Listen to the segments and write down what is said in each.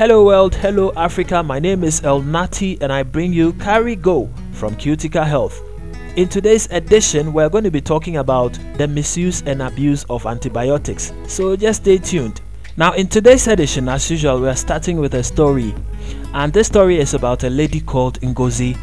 Hello world, hello Africa. My name is El Nati and I bring you Carry Go from Cutica Health. In today's edition, we're going to be talking about the misuse and abuse of antibiotics. So just stay tuned. Now, in today's edition, as usual, we're starting with a story. And this story is about a lady called Ngozi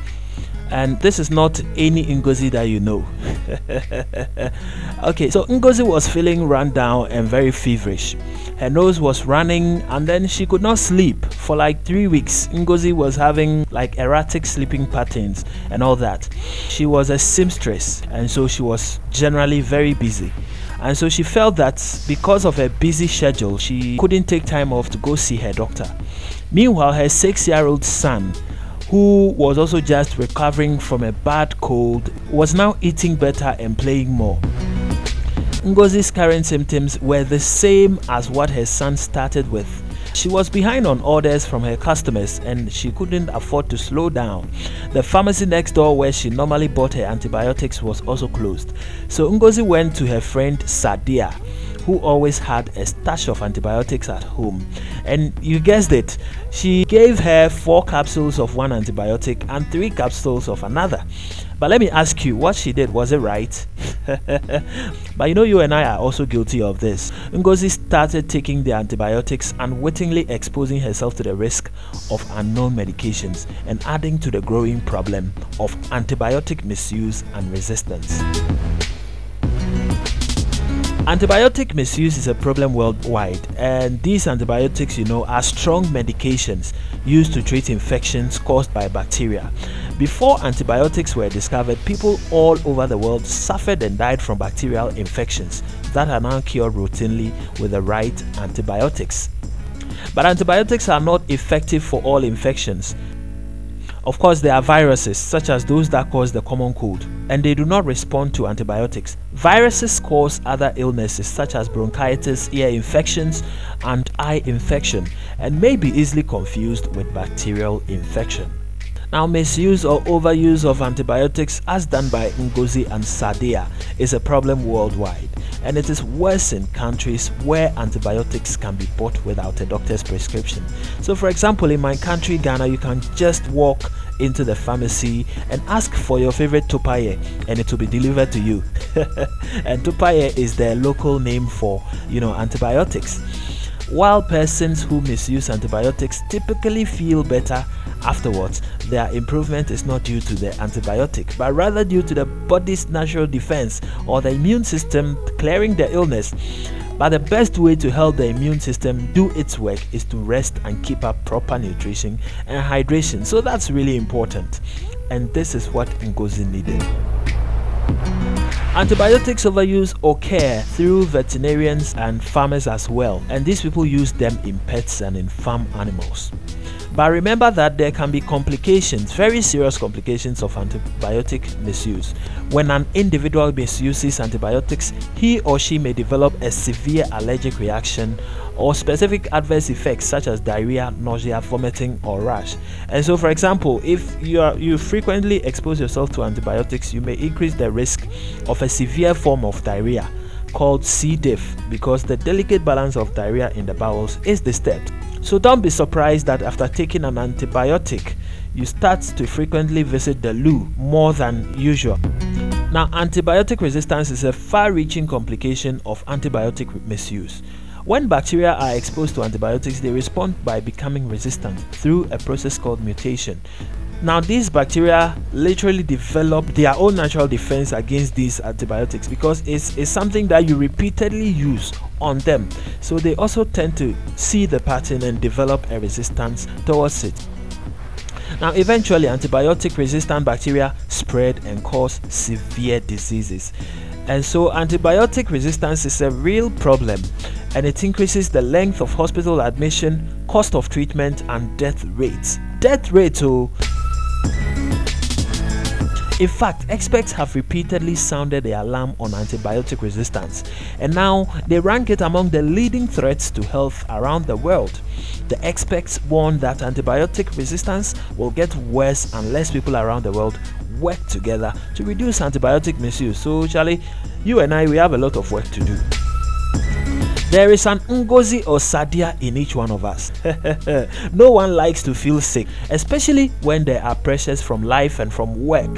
and this is not any Ngozi that you know. okay, so Ngozi was feeling run down and very feverish. Her nose was running, and then she could not sleep for like three weeks. Ngozi was having like erratic sleeping patterns and all that. She was a seamstress, and so she was generally very busy. And so she felt that because of her busy schedule, she couldn't take time off to go see her doctor. Meanwhile, her six year old son who was also just recovering from a bad cold, was now eating better and playing more. Ngozi's current symptoms were the same as what her son started with. She was behind on orders from her customers and she couldn't afford to slow down. The pharmacy next door where she normally bought her antibiotics was also closed. So Ngozi went to her friend Sadia who always had a stash of antibiotics at home. And you guessed it, she gave her four capsules of one antibiotic and three capsules of another. But let me ask you, what she did, was it right? but you know, you and I are also guilty of this. Ngozi started taking the antibiotics and wittingly exposing herself to the risk of unknown medications and adding to the growing problem of antibiotic misuse and resistance. Antibiotic misuse is a problem worldwide, and these antibiotics, you know, are strong medications used to treat infections caused by bacteria. Before antibiotics were discovered, people all over the world suffered and died from bacterial infections that are now cured routinely with the right antibiotics. But antibiotics are not effective for all infections. Of course, there are viruses, such as those that cause the common cold, and they do not respond to antibiotics. Viruses cause other illnesses, such as bronchitis, ear infections, and eye infection, and may be easily confused with bacterial infection. Now, misuse or overuse of antibiotics, as done by Ngozi and Sadia, is a problem worldwide, and it is worse in countries where antibiotics can be bought without a doctor's prescription. So, for example, in my country, Ghana, you can just walk into the pharmacy and ask for your favorite topaye and it will be delivered to you and topaye is their local name for you know antibiotics while persons who misuse antibiotics typically feel better afterwards, their improvement is not due to the antibiotic, but rather due to the body's natural defense or the immune system clearing the illness. But the best way to help the immune system do its work is to rest and keep up proper nutrition and hydration. So that's really important. And this is what Ngozi needed. Antibiotics overuse occur through veterinarians and farmers as well, and these people use them in pets and in farm animals. But remember that there can be complications, very serious complications of antibiotic misuse. When an individual misuses antibiotics, he or she may develop a severe allergic reaction or specific adverse effects such as diarrhea, nausea, vomiting, or rash. And so, for example, if you are you frequently expose yourself to antibiotics, you may increase the risk of a severe form of diarrhea called C. diff because the delicate balance of diarrhea in the bowels is disturbed. So don't be surprised that after taking an antibiotic, you start to frequently visit the loo more than usual. Now, antibiotic resistance is a far reaching complication of antibiotic misuse. When bacteria are exposed to antibiotics, they respond by becoming resistant through a process called mutation. Now, these bacteria literally develop their own natural defense against these antibiotics because it's, it's something that you repeatedly use on them. So, they also tend to see the pattern and develop a resistance towards it. Now, eventually, antibiotic resistant bacteria spread and cause severe diseases. And so, antibiotic resistance is a real problem and it increases the length of hospital admission, cost of treatment, and death rates. Death rates, oh. In fact, experts have repeatedly sounded the alarm on antibiotic resistance, and now they rank it among the leading threats to health around the world. The experts warn that antibiotic resistance will get worse unless people around the world work together to reduce antibiotic misuse. So, Charlie, you and I, we have a lot of work to do. There is an Ngozi or Sadia in each one of us. no one likes to feel sick, especially when there are pressures from life and from work.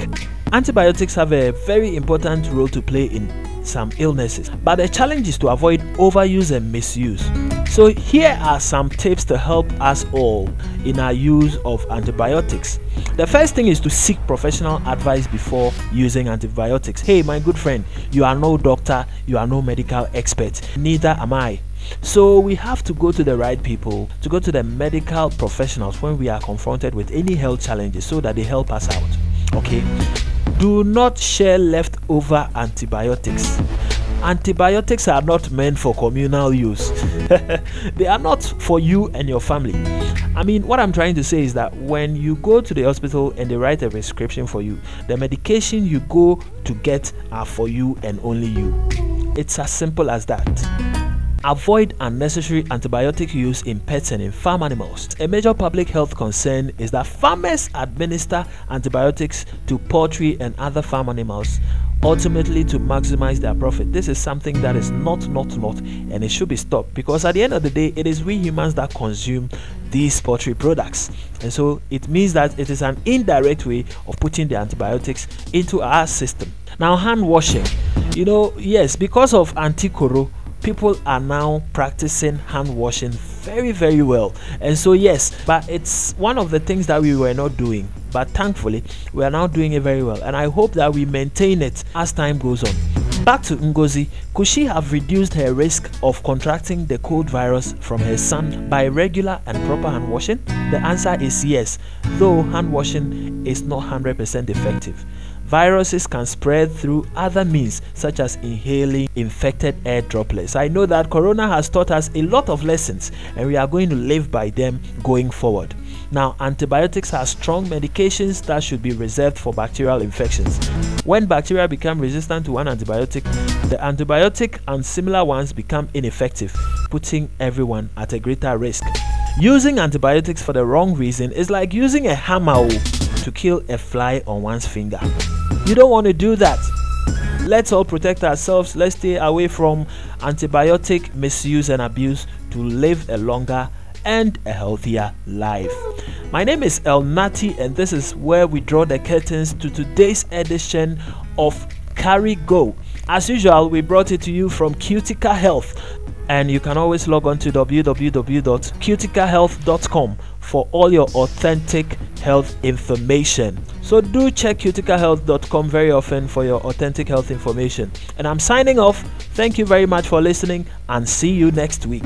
Antibiotics have a very important role to play in some illnesses, but the challenge is to avoid overuse and misuse. So, here are some tips to help us all in our use of antibiotics. The first thing is to seek professional advice before using antibiotics. Hey, my good friend, you are no doctor, you are no medical expert, neither am I. So we have to go to the right people, to go to the medical professionals when we are confronted with any health challenges so that they help us out. Okay? Do not share leftover antibiotics. Antibiotics are not meant for communal use. they are not for you and your family. I mean, what I'm trying to say is that when you go to the hospital and they write a prescription for you, the medication you go to get are for you and only you. It's as simple as that. Avoid unnecessary antibiotic use in pets and in farm animals. A major public health concern is that farmers administer antibiotics to poultry and other farm animals ultimately to maximize their profit. This is something that is not, not, not, and it should be stopped because at the end of the day, it is we humans that consume these poultry products, and so it means that it is an indirect way of putting the antibiotics into our system. Now, hand washing, you know, yes, because of anti-coro people are now practicing hand washing very very well. And so yes but it's one of the things that we were not doing. But thankfully we are now doing it very well. And i hope that we maintain it as time goes on back to ngozi could she have reduced her risk of contracting the cold virus from her son by regular and proper hand washing the answer is yes though hand washing is not 100% effective Viruses can spread through other means, such as inhaling infected air droplets. I know that Corona has taught us a lot of lessons, and we are going to live by them going forward. Now, antibiotics are strong medications that should be reserved for bacterial infections. When bacteria become resistant to one antibiotic, the antibiotic and similar ones become ineffective, putting everyone at a greater risk. Using antibiotics for the wrong reason is like using a hammer oh, to kill a fly on one's finger. You don't want to do that. Let's all protect ourselves. Let's stay away from antibiotic misuse and abuse to live a longer and a healthier life. My name is El Nati, and this is where we draw the curtains to today's edition of Carry Go. As usual, we brought it to you from Cutica Health, and you can always log on to www.cuticahealth.com for all your authentic health information. So do check cuticahealth.com very often for your authentic health information. And I'm signing off. Thank you very much for listening and see you next week.